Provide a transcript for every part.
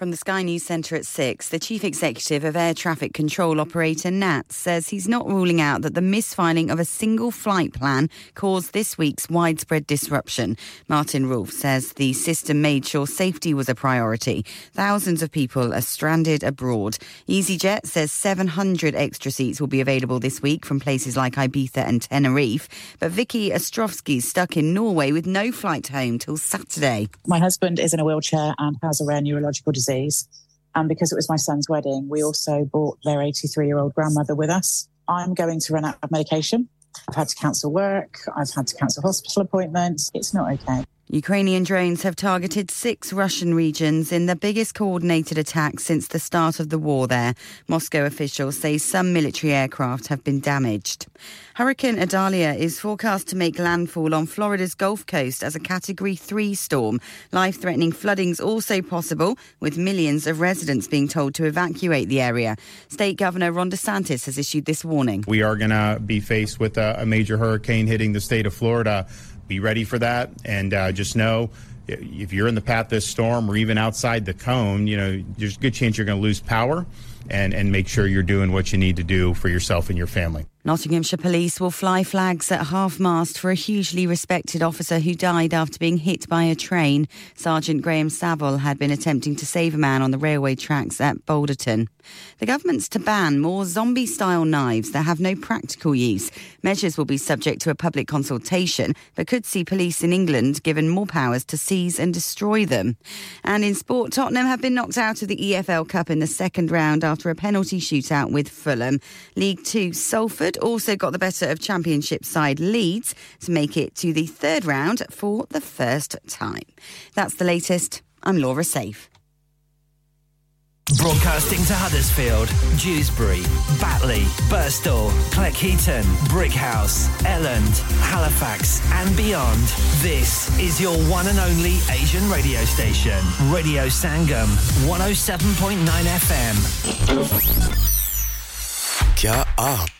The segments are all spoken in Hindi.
From the Sky News Centre at 6, the Chief Executive of Air Traffic Control Operator NATS says he's not ruling out that the misfiling of a single flight plan caused this week's widespread disruption. Martin Rolfe says the system made sure safety was a priority. Thousands of people are stranded abroad. EasyJet says 700 extra seats will be available this week from places like Ibiza and Tenerife. But Vicky Ostrovsky's stuck in Norway with no flight home till Saturday. My husband is in a wheelchair and has a rare neurological disease And um, because it was my son's wedding, we also brought their 83 year old grandmother with us. I'm going to run out of medication. I've had to cancel work. I've had to cancel hospital appointments. It's not okay. Ukrainian drones have targeted six Russian regions in the biggest coordinated attack since the start of the war there. Moscow officials say some military aircraft have been damaged. Hurricane Adalia is forecast to make landfall on Florida's Gulf Coast as a Category 3 storm. Life threatening flooding is also possible, with millions of residents being told to evacuate the area. State Governor Ron DeSantis has issued this warning. We are going to be faced with a, a major hurricane hitting the state of Florida be ready for that, and uh, just know if you're in the path of this storm or even outside the cone, you know, there's a good chance you're going to lose power and, and make sure you're doing what you need to do for yourself and your family. Nottinghamshire Police will fly flags at half mast for a hugely respected officer who died after being hit by a train. Sergeant Graham Saville had been attempting to save a man on the railway tracks at Boulderton. The government's to ban more zombie style knives that have no practical use. Measures will be subject to a public consultation, but could see police in England given more powers to seize and destroy them. And in sport, Tottenham have been knocked out of the EFL Cup in the second round after a penalty shootout with Fulham. League Two, Salford Watford also got the better of Championship side Leeds to make it to the third round for the first time. That's the latest. I'm Laura Safe. Broadcasting to Huddersfield, Dewsbury, Batley, Burstall, Cleckheaton, Brickhouse, Elland, Halifax, and beyond. This is your one and only Asian radio station, Radio Sangam, 107.9 FM. Get up.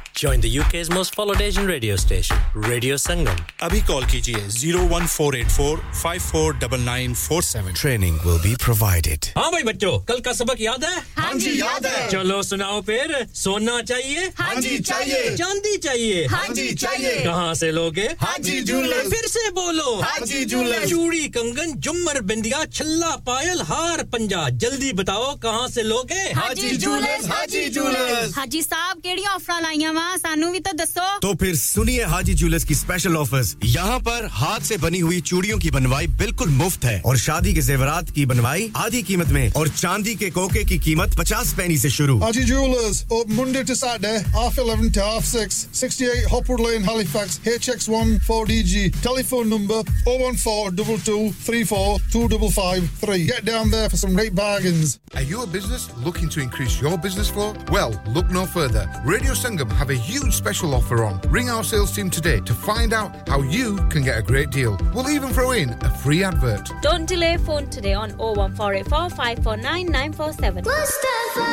Join the UK's most followed Asian radio station, Radio Sangam. Abhi call kijiye 01484 549947. Training will be provided. हाँ भाई बच्चों कल का सबक याद है हाँ जी याद है चलो सुनाओ फिर सोना चाहिए हाँ जी चाहिए चांदी चाहिए हाँ जी चाहिए कहाँ से लोगे हाँ जी जूलर्स फिर से बोलो हाँ जी जूलर्स चूड़ी कंगन जुमर बिंदिया छल्ला पायल हार पंजा जल्दी बताओ कहाँ से लोगे हाजी जूलर्स हाजी जूलर्स हाजी साहब केड़ी ऑफ़र लाइया तो दसो तो फिर सुनिए हाजी जूलर्स की स्पेशल ऑफर्स यहाँ पर हाथ से बनी हुई चूड़ियों की बनवाई बिल्कुल मुफ़्त है और शादी के जेवरात की बनवाई आधी कीमत में और चांदी के कोके की कीमत पचास पैनी से शुरू Haji jewellers open Monday to Saturday half 11 to half 6 68 Hopwood Lane Halifax HX1 4DG telephone number 01422342553 get down there for some great bargains Are you a business looking to increase your business flow? Well, look no further. Radio Sangam have a huge special offer on. Ring our sales team today to find out how you can get a great deal. We'll even throw in a free advert. Don't delay phone today on 01484 549 947. Mustafa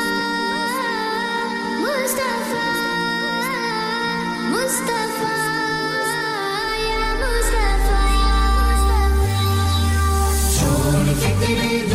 Mustafa Mustafa ya Mustafa छोड़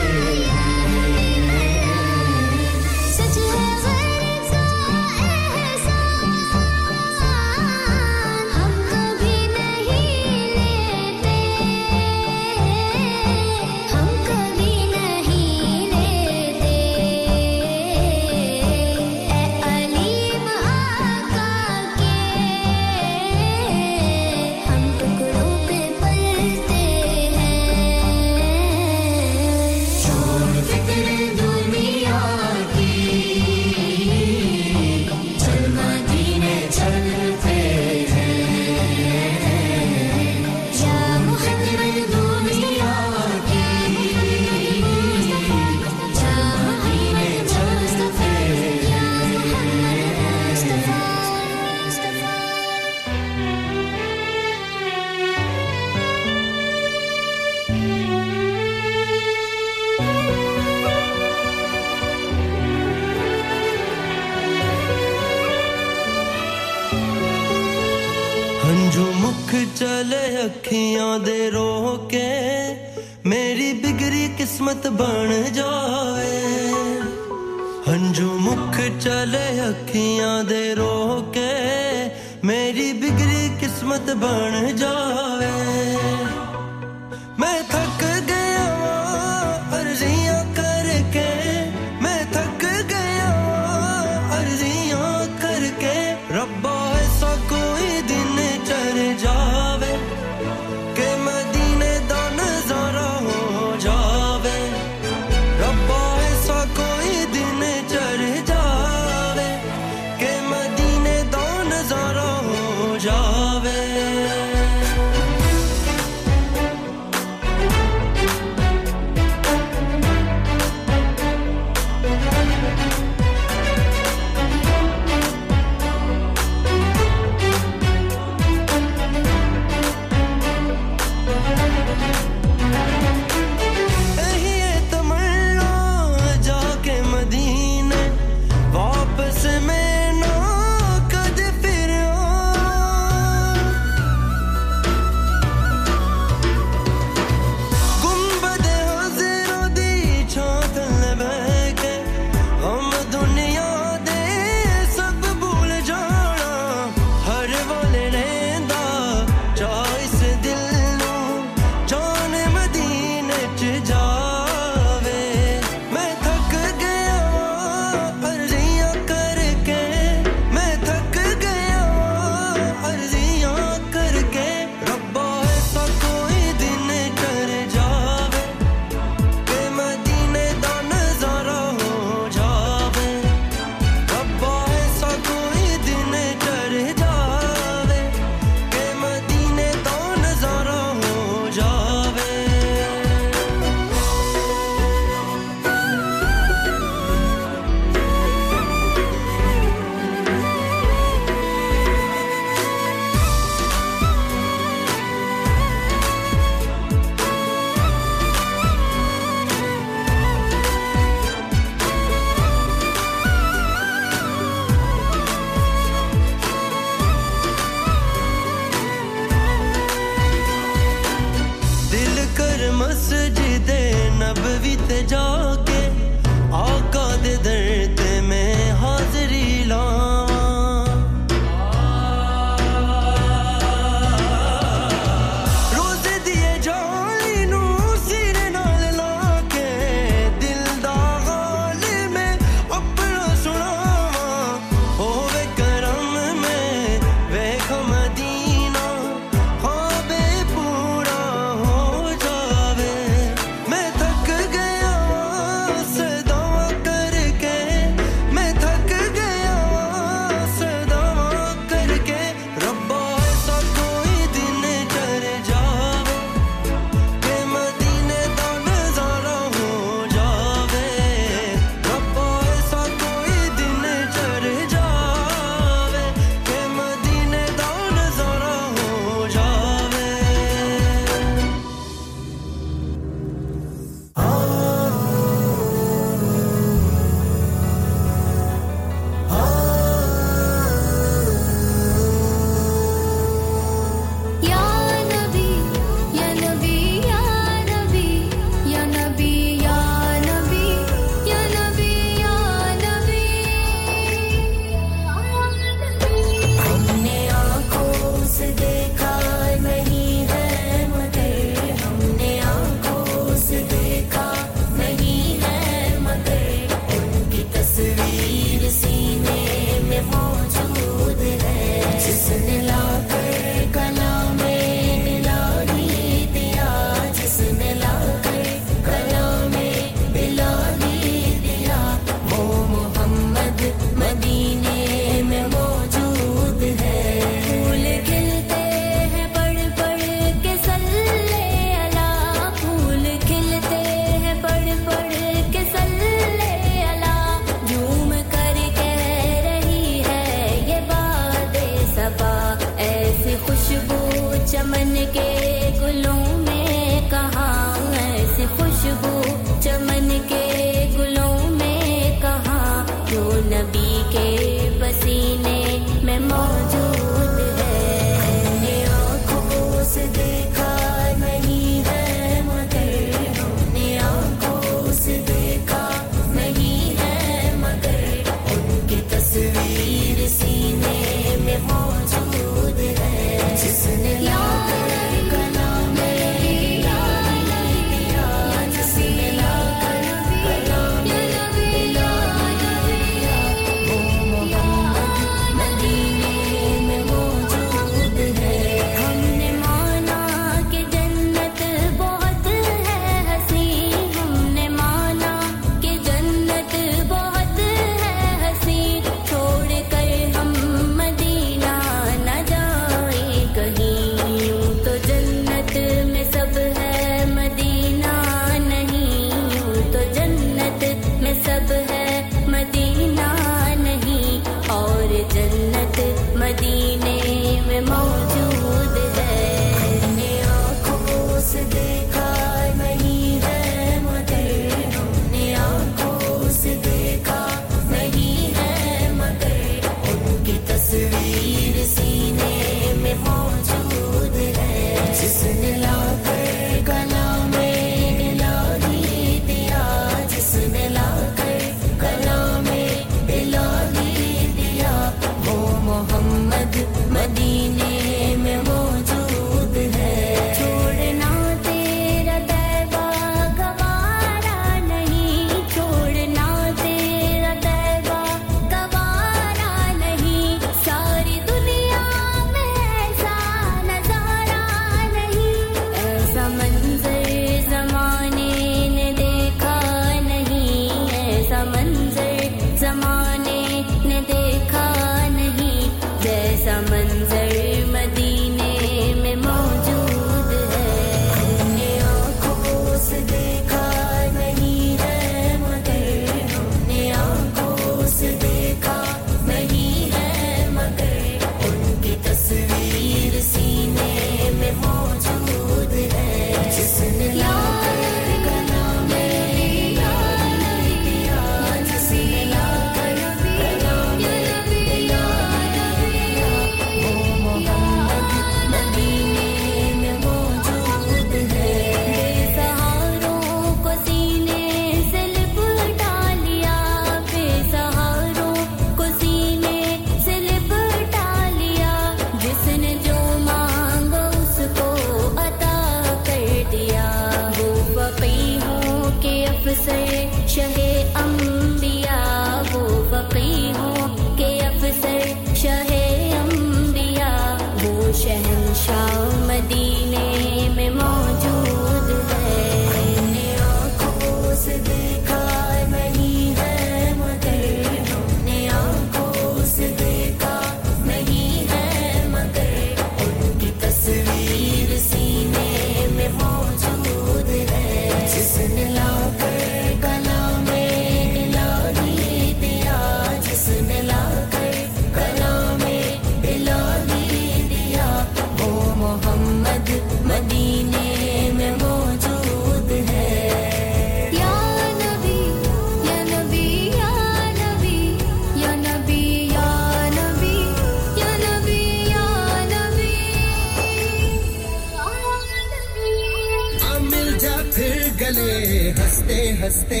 हँसते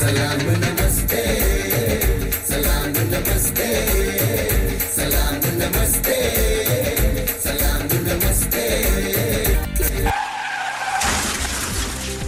सलाम नमस्ते सलाम नमस्ते सलाम नमस्ते।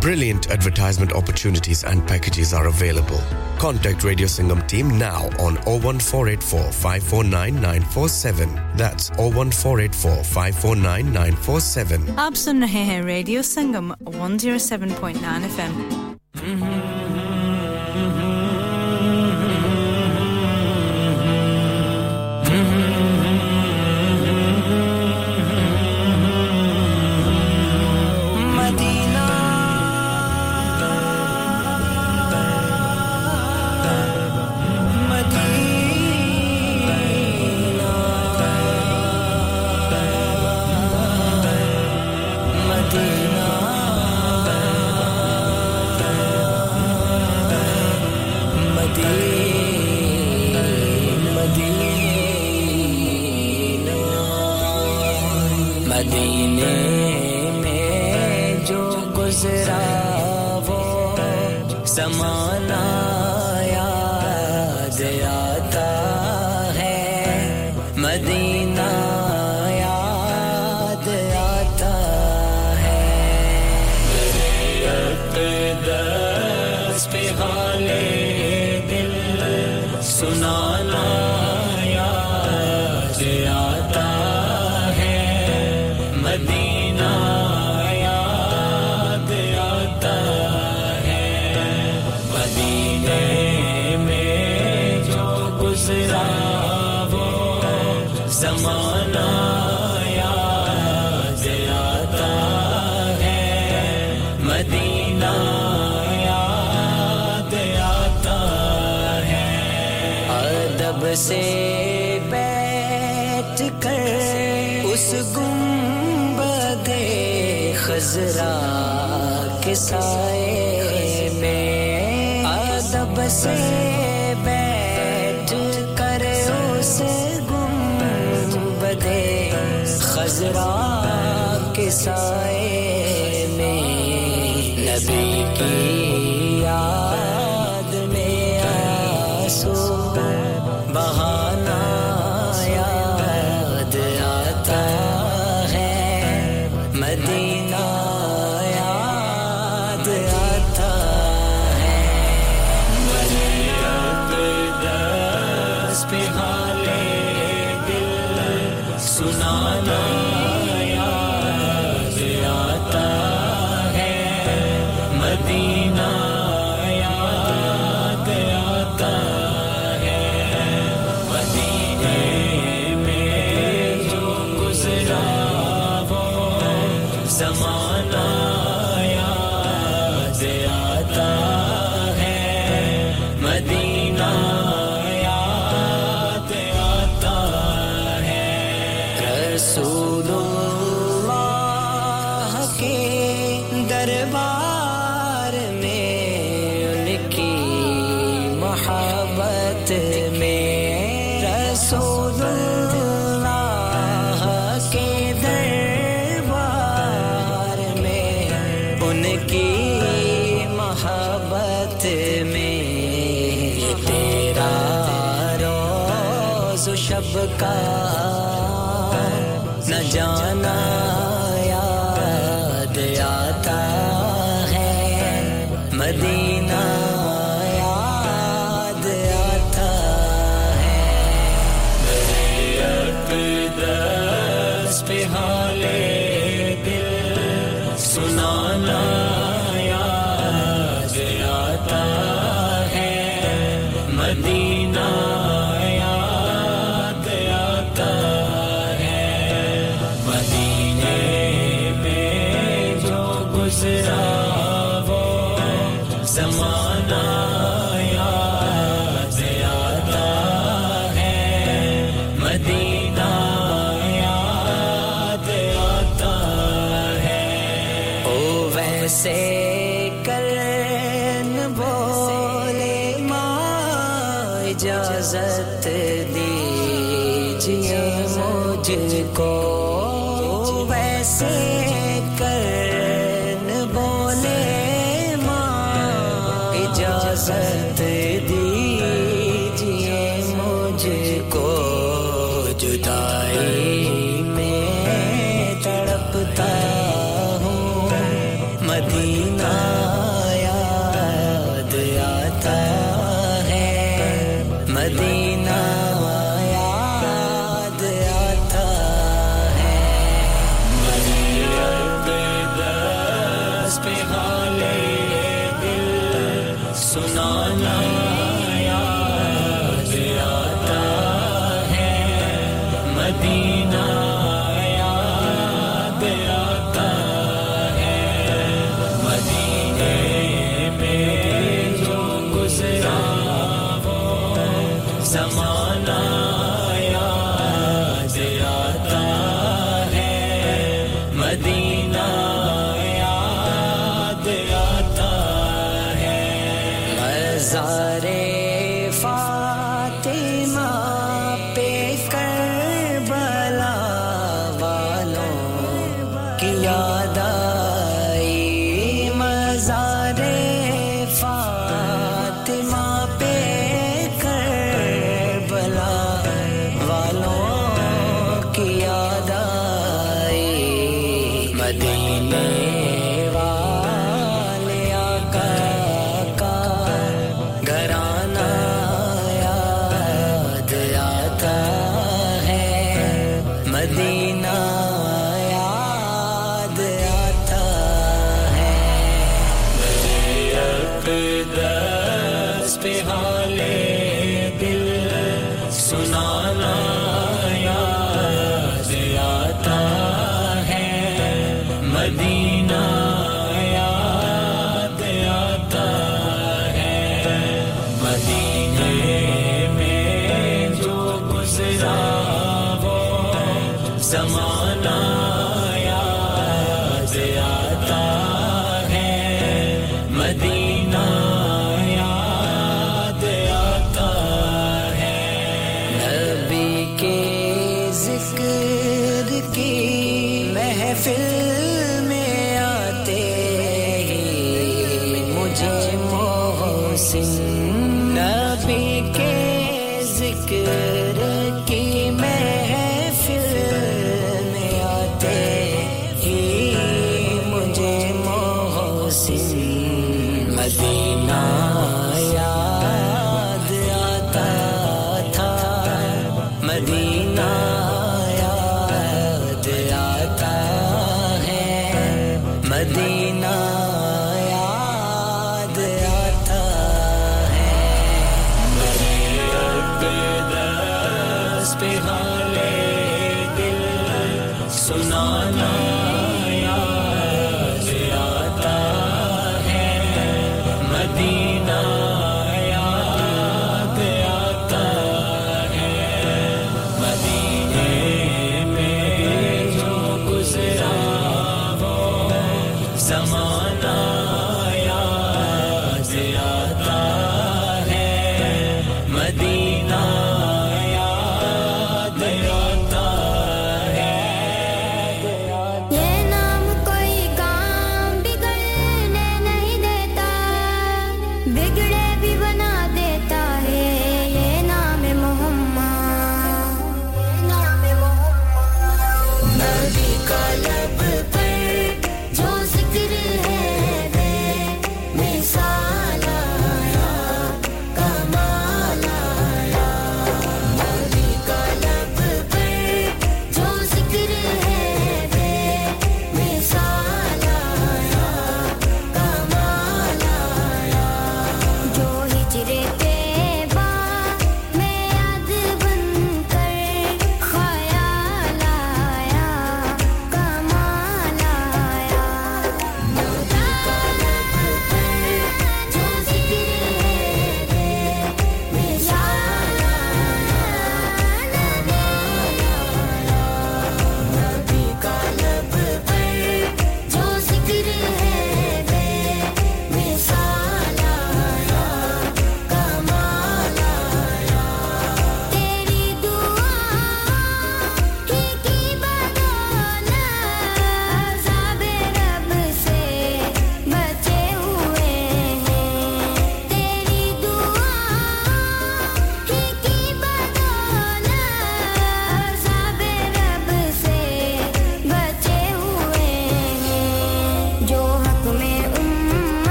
Brilliant advertisement opportunities and packages are available. Contact Radio Singham team now on 01484 549 947. That's 01484 549 947. आप सुन रहे हैं रेडियो संगम 107.9 एफएम मदीना साए में अदब से बैठ कर उसे गुम्बदे खजरा के साए में। नबी की हाले सारे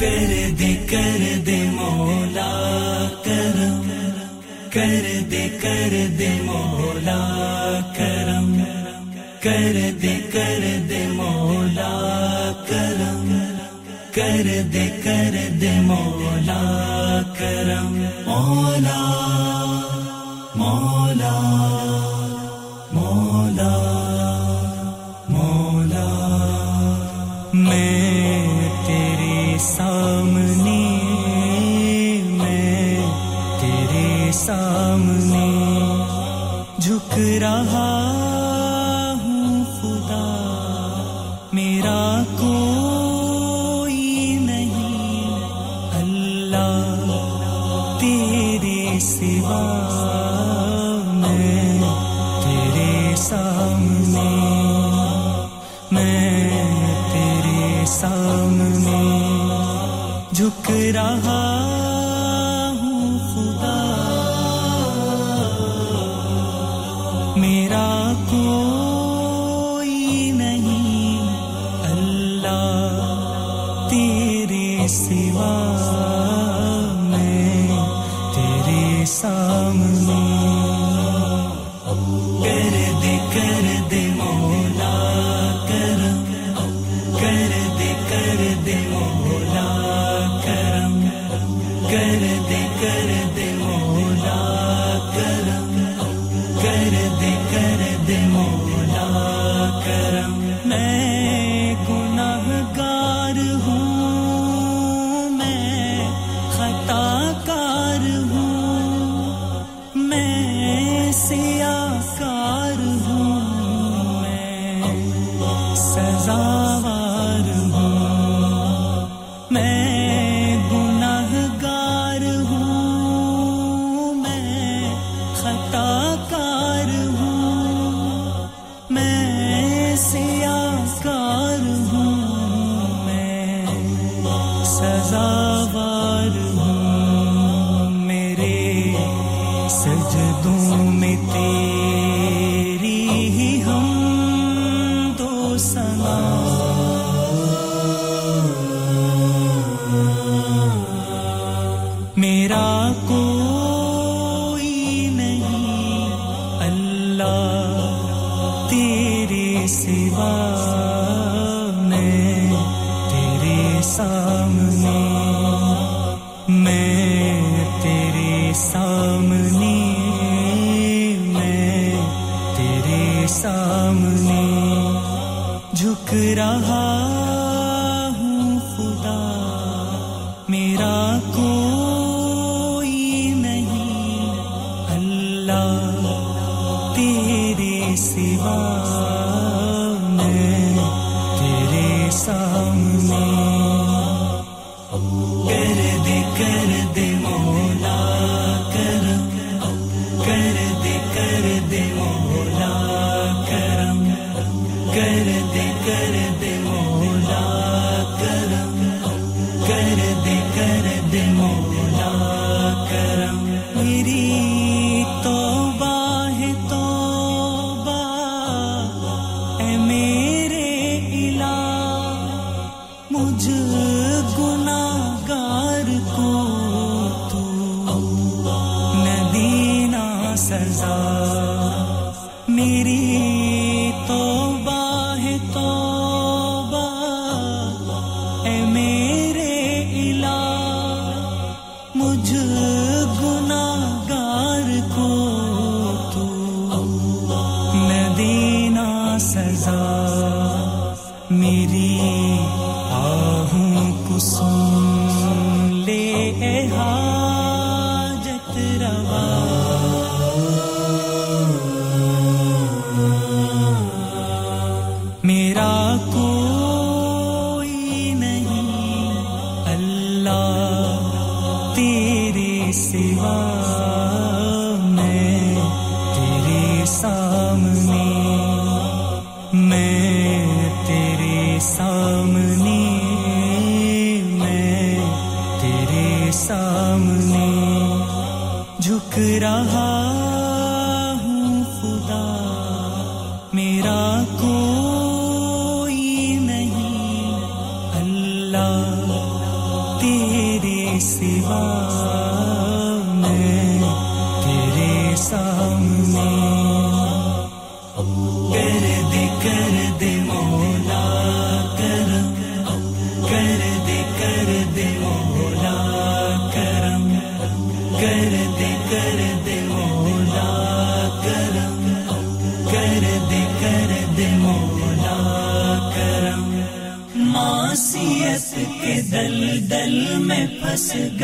कर दे कर दे मौला, करम। कर दे कर दे मौला, करम। कर दे कर दे मौला, करम। कर दे कर दे मौला, करम। मौला मौला मौला। रहा मेरे इला मुझ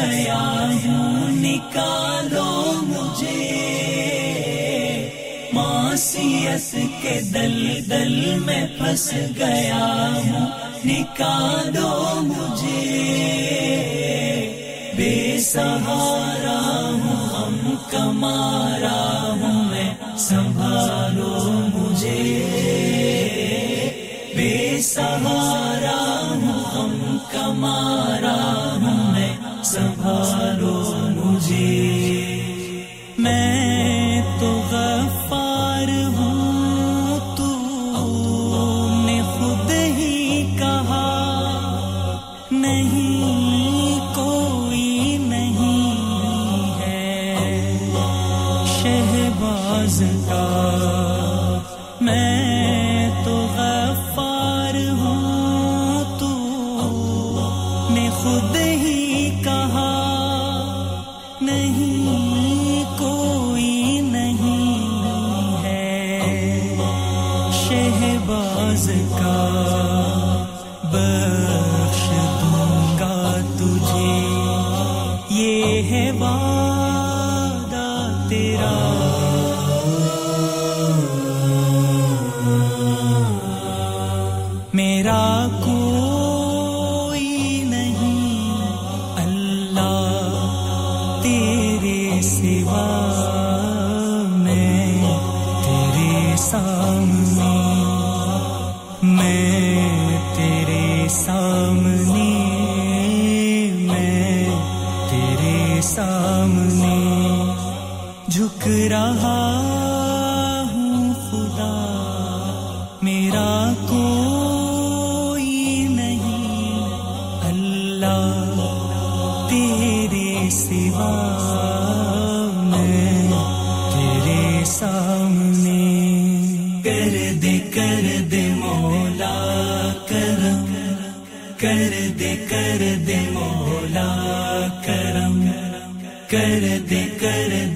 गया हूँ निकालो मुझे। मासीयत के दलदल में फंस गया हूँ, निकालो मुझे। बेसहारा हूँ, हम कमारा हूँ, मैं संभालो मुझे। बेसहारा संभालो मेरा कोई नहीं। अल्लाह तेरे सिवा मैं तेरे सामने। कर दे कर दे मौला करम। कर दे कर दे मौला करम। कर दे कर दे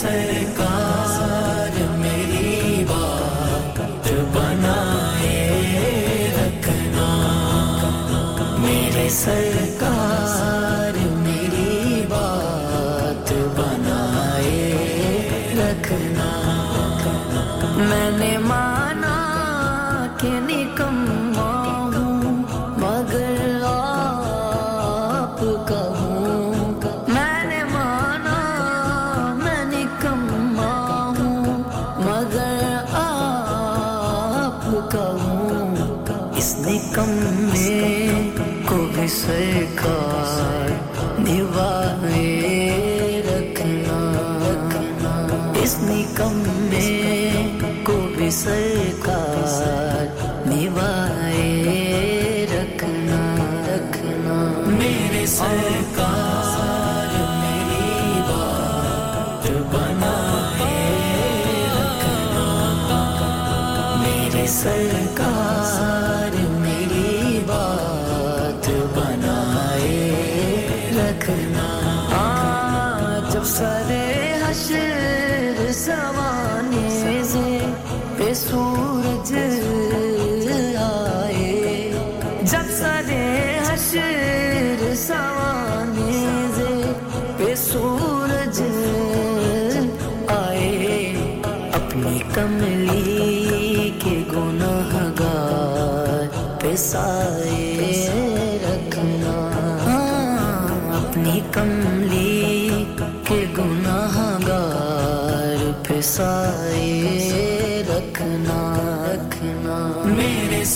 सरकार मेरी बात बनाए रखना। मेरे सरकार मेरी बात बनाए रखना। मैंने माना कि निकम्मा सरकार निभाए रखना। इस में को भी सरकार निभाए रखना। रखना मेरे सरकार शेर सवाने से पे सूरज आए। जब सरे हशर सवाने से पे सूरज आए। अपनी कमली के गुनाहगार पे साए।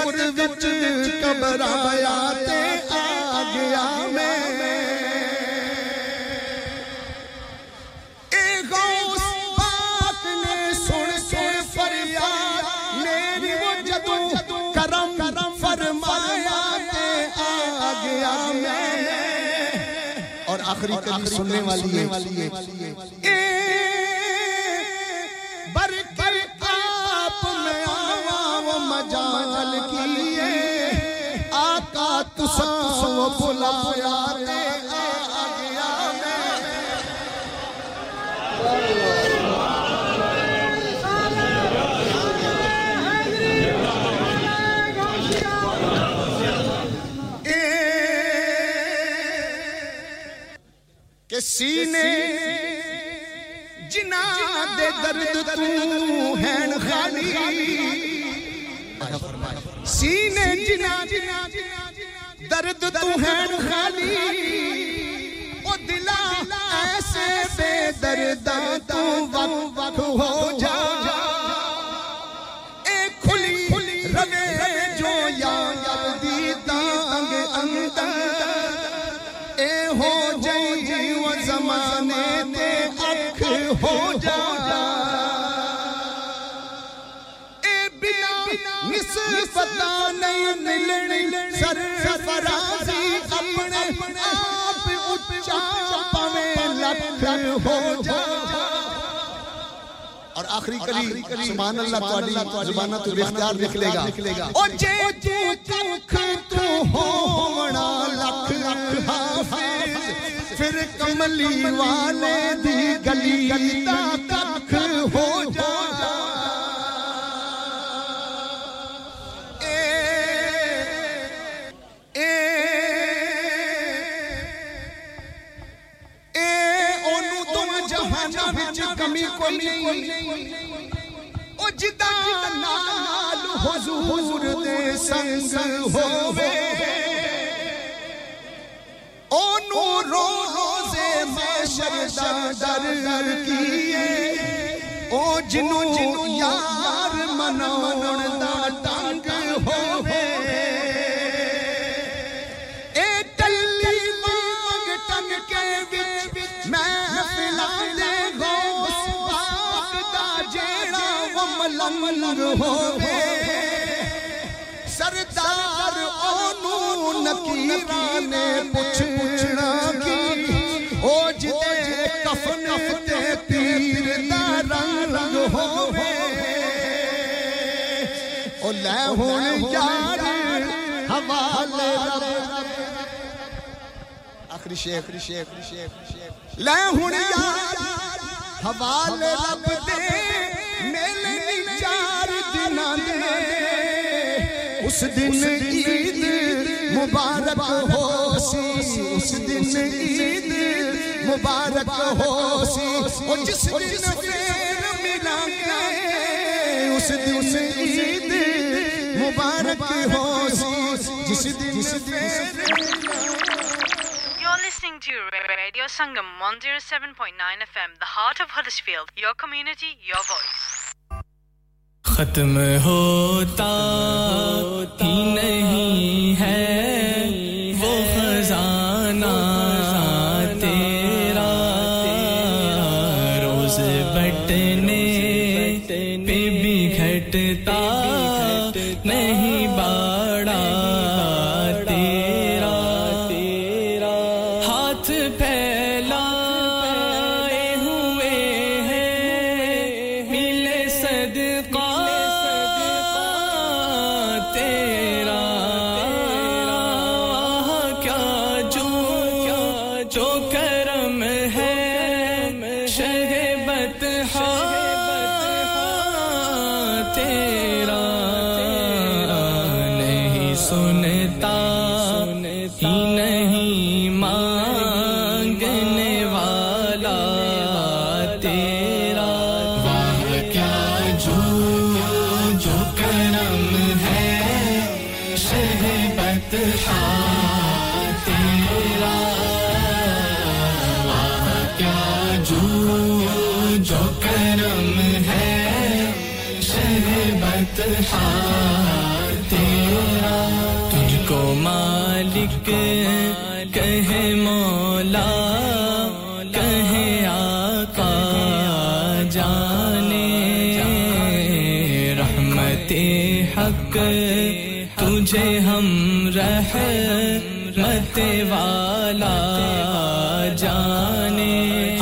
हकीकत विच घबराया ते आ गया मैं करम करम फरमाया आ गया मैं और आखिरी कली सुनने वाली है। सीने जिना दे दर्द तू हैन खाली। सीने जिना जिना जिना। दर्द तू है खाली ओ दिला ऐसे बेदर्दा तू वक्त हो जा। सदा नहीं मिलनी सर अपने आप उच्चा पवे लख हो जा। और आखिरी कली सुभान अल्लाह तआली जुबाना तू बेख्तियार निकलेगा। ओ जे तू तख तू होवणा लख लख हाफिज फिर कमली वाले दी गली दा ਕੋਈ ਨਹੀਂ ਉਹ ਜਿੱਦਾਂ ਨਾਲ ਹਜ਼ੂਰ ਦੇ ਸੰਗ ਹੋਵੇ ਉਹਨੂੰ ਰੋਜ਼ੇ ਮਾਸ਼ਰ ਦਾ ਡਰ ਕੀਏ ਉਹ ਜਿਹਨੂੰ ਯਾਰ ਮਨਾਉਣ होवे। सरदार ओनू नकीरा ने पुछना की ओज दे कफन ते तीर दा रंग होवे। ओ ले हुन यार हवाले आखिरी शेख शेख शेख। ले हुन यार हवाले रब दे। उस दिन ईद मुबारक उस दिन ईद मुबारक जिस दिन फेर मिला उस दिन ईद मुबारक जिस दिन You're listening to Radio Sangam 107.9 FM, the heart of Huddersfield. Your community, your voice.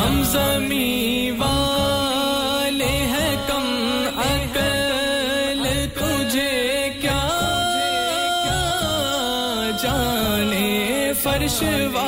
हम जमी वाले हैं कम अकल तुझे क्या जाने फर्श वाले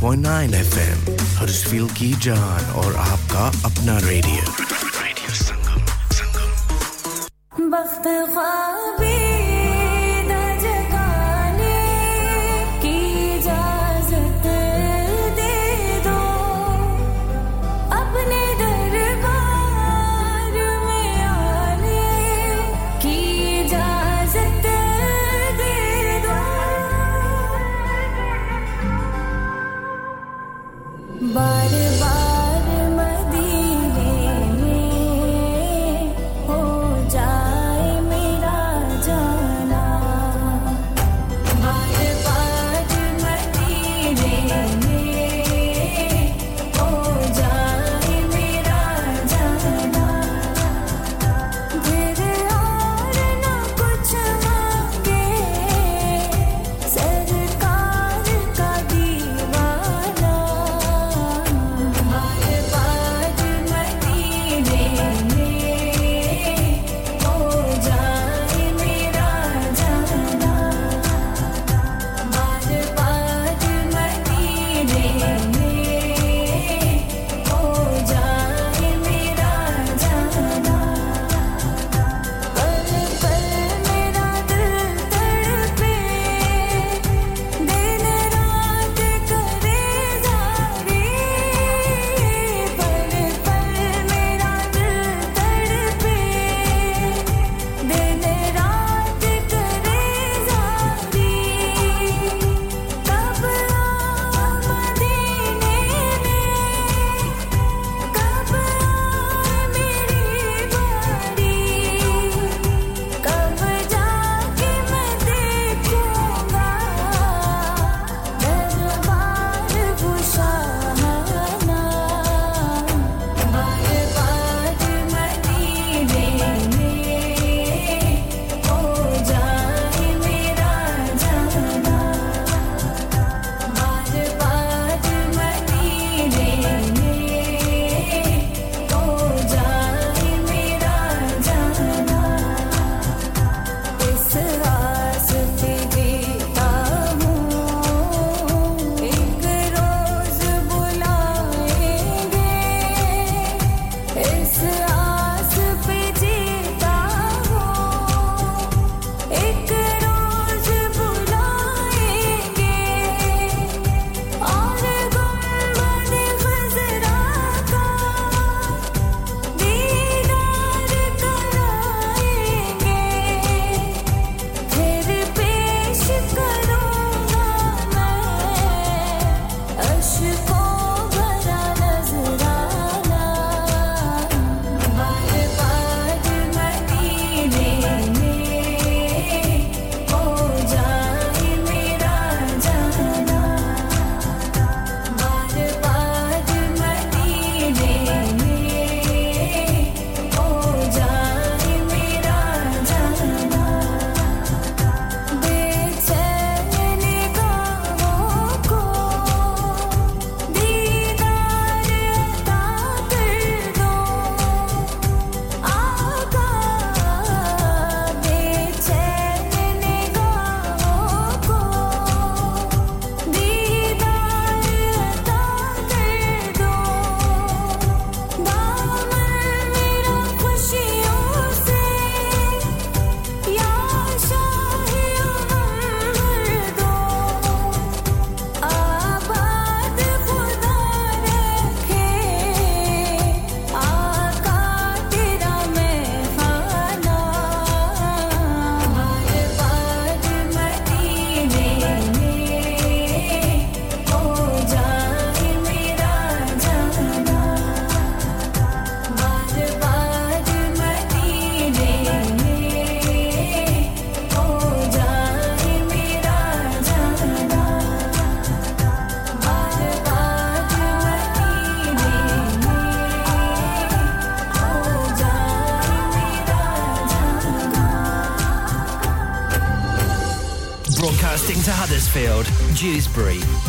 101.9 एफएम हर्षफील की जान और आपका अपना रेडियो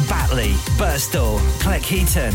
Batley, Birstall, Cleckheaton,